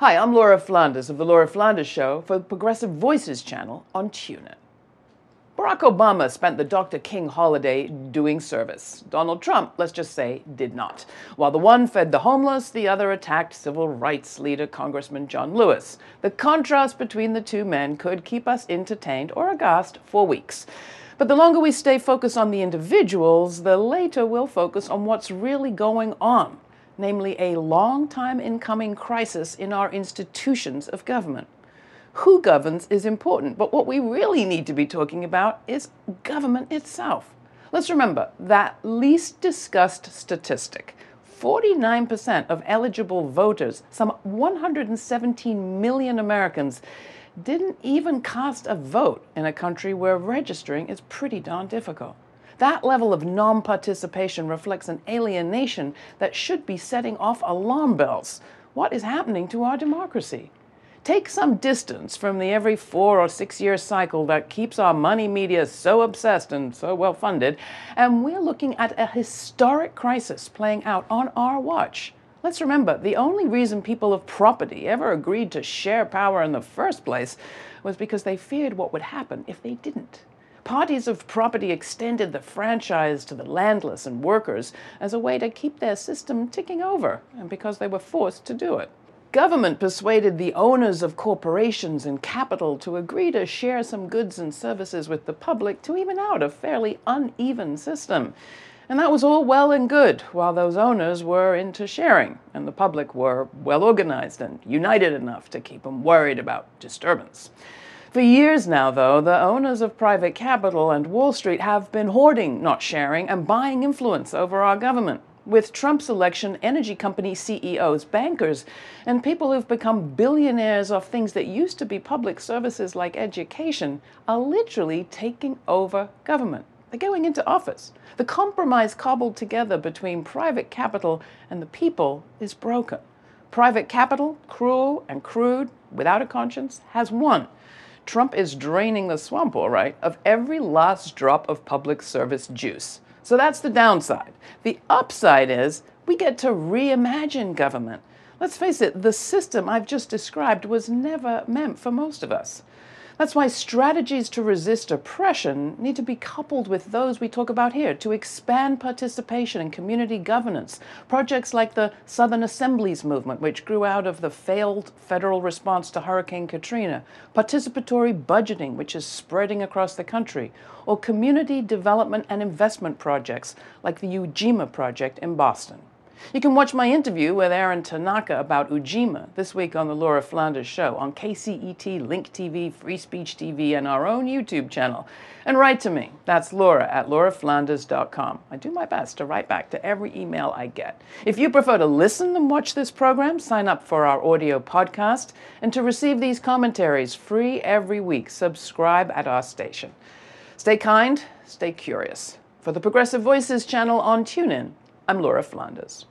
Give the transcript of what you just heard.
Hi, I'm Laura Flanders of The Laura Flanders Show for the Progressive Voices channel on TuneIn. Barack Obama spent the Dr. King holiday doing service. Donald Trump, let's just say, did not. While the one fed the homeless, the other attacked civil rights leader Congressman John Lewis. The contrast between the two men could keep us entertained or aghast for weeks. But the longer we stay focused on the individuals, the later we'll focus on what's really going on, namely a long time incoming crisis in our institutions of government. Who governs is important, but what we really need to be talking about is government itself. Let's remember that least discussed statistic 49% of eligible voters, some 117 million Americans, didn't even cast a vote in a country where registering is pretty darn difficult. That level of non participation reflects an alienation that should be setting off alarm bells. What is happening to our democracy? Take some distance from the every four or six year cycle that keeps our money media so obsessed and so well funded, and we're looking at a historic crisis playing out on our watch. Let's remember the only reason people of property ever agreed to share power in the first place was because they feared what would happen if they didn't. Parties of property extended the franchise to the landless and workers as a way to keep their system ticking over, and because they were forced to do it. Government persuaded the owners of corporations and capital to agree to share some goods and services with the public to even out a fairly uneven system. And that was all well and good while those owners were into sharing and the public were well organized and united enough to keep them worried about disturbance. For years now, though, the owners of private capital and Wall Street have been hoarding, not sharing, and buying influence over our government. With Trump's election, energy company CEOs, bankers, and people who've become billionaires off things that used to be public services like education are literally taking over government. They're going into office. The compromise cobbled together between private capital and the people is broken. Private capital, cruel and crude, without a conscience, has won. Trump is draining the swamp, all right, of every last drop of public service juice. So that's the downside. The upside is we get to reimagine government. Let's face it, the system I've just described was never meant for most of us. That's why strategies to resist oppression need to be coupled with those we talk about here to expand participation in community governance. Projects like the Southern Assemblies movement, which grew out of the failed federal response to Hurricane Katrina, participatory budgeting, which is spreading across the country, or community development and investment projects like the Ujima project in Boston. You can watch my interview with Aaron Tanaka about Ujima this week on the Laura Flanders Show on KCET, Link TV, Free Speech TV, and our own YouTube channel. And write to me. That's Laura at lauraflanders.com. I do my best to write back to every email I get. If you prefer to listen and watch this program, sign up for our audio podcast. And to receive these commentaries free every week, subscribe at our station. Stay kind, stay curious. For the Progressive Voices channel on TuneIn, I'm Laura Flanders.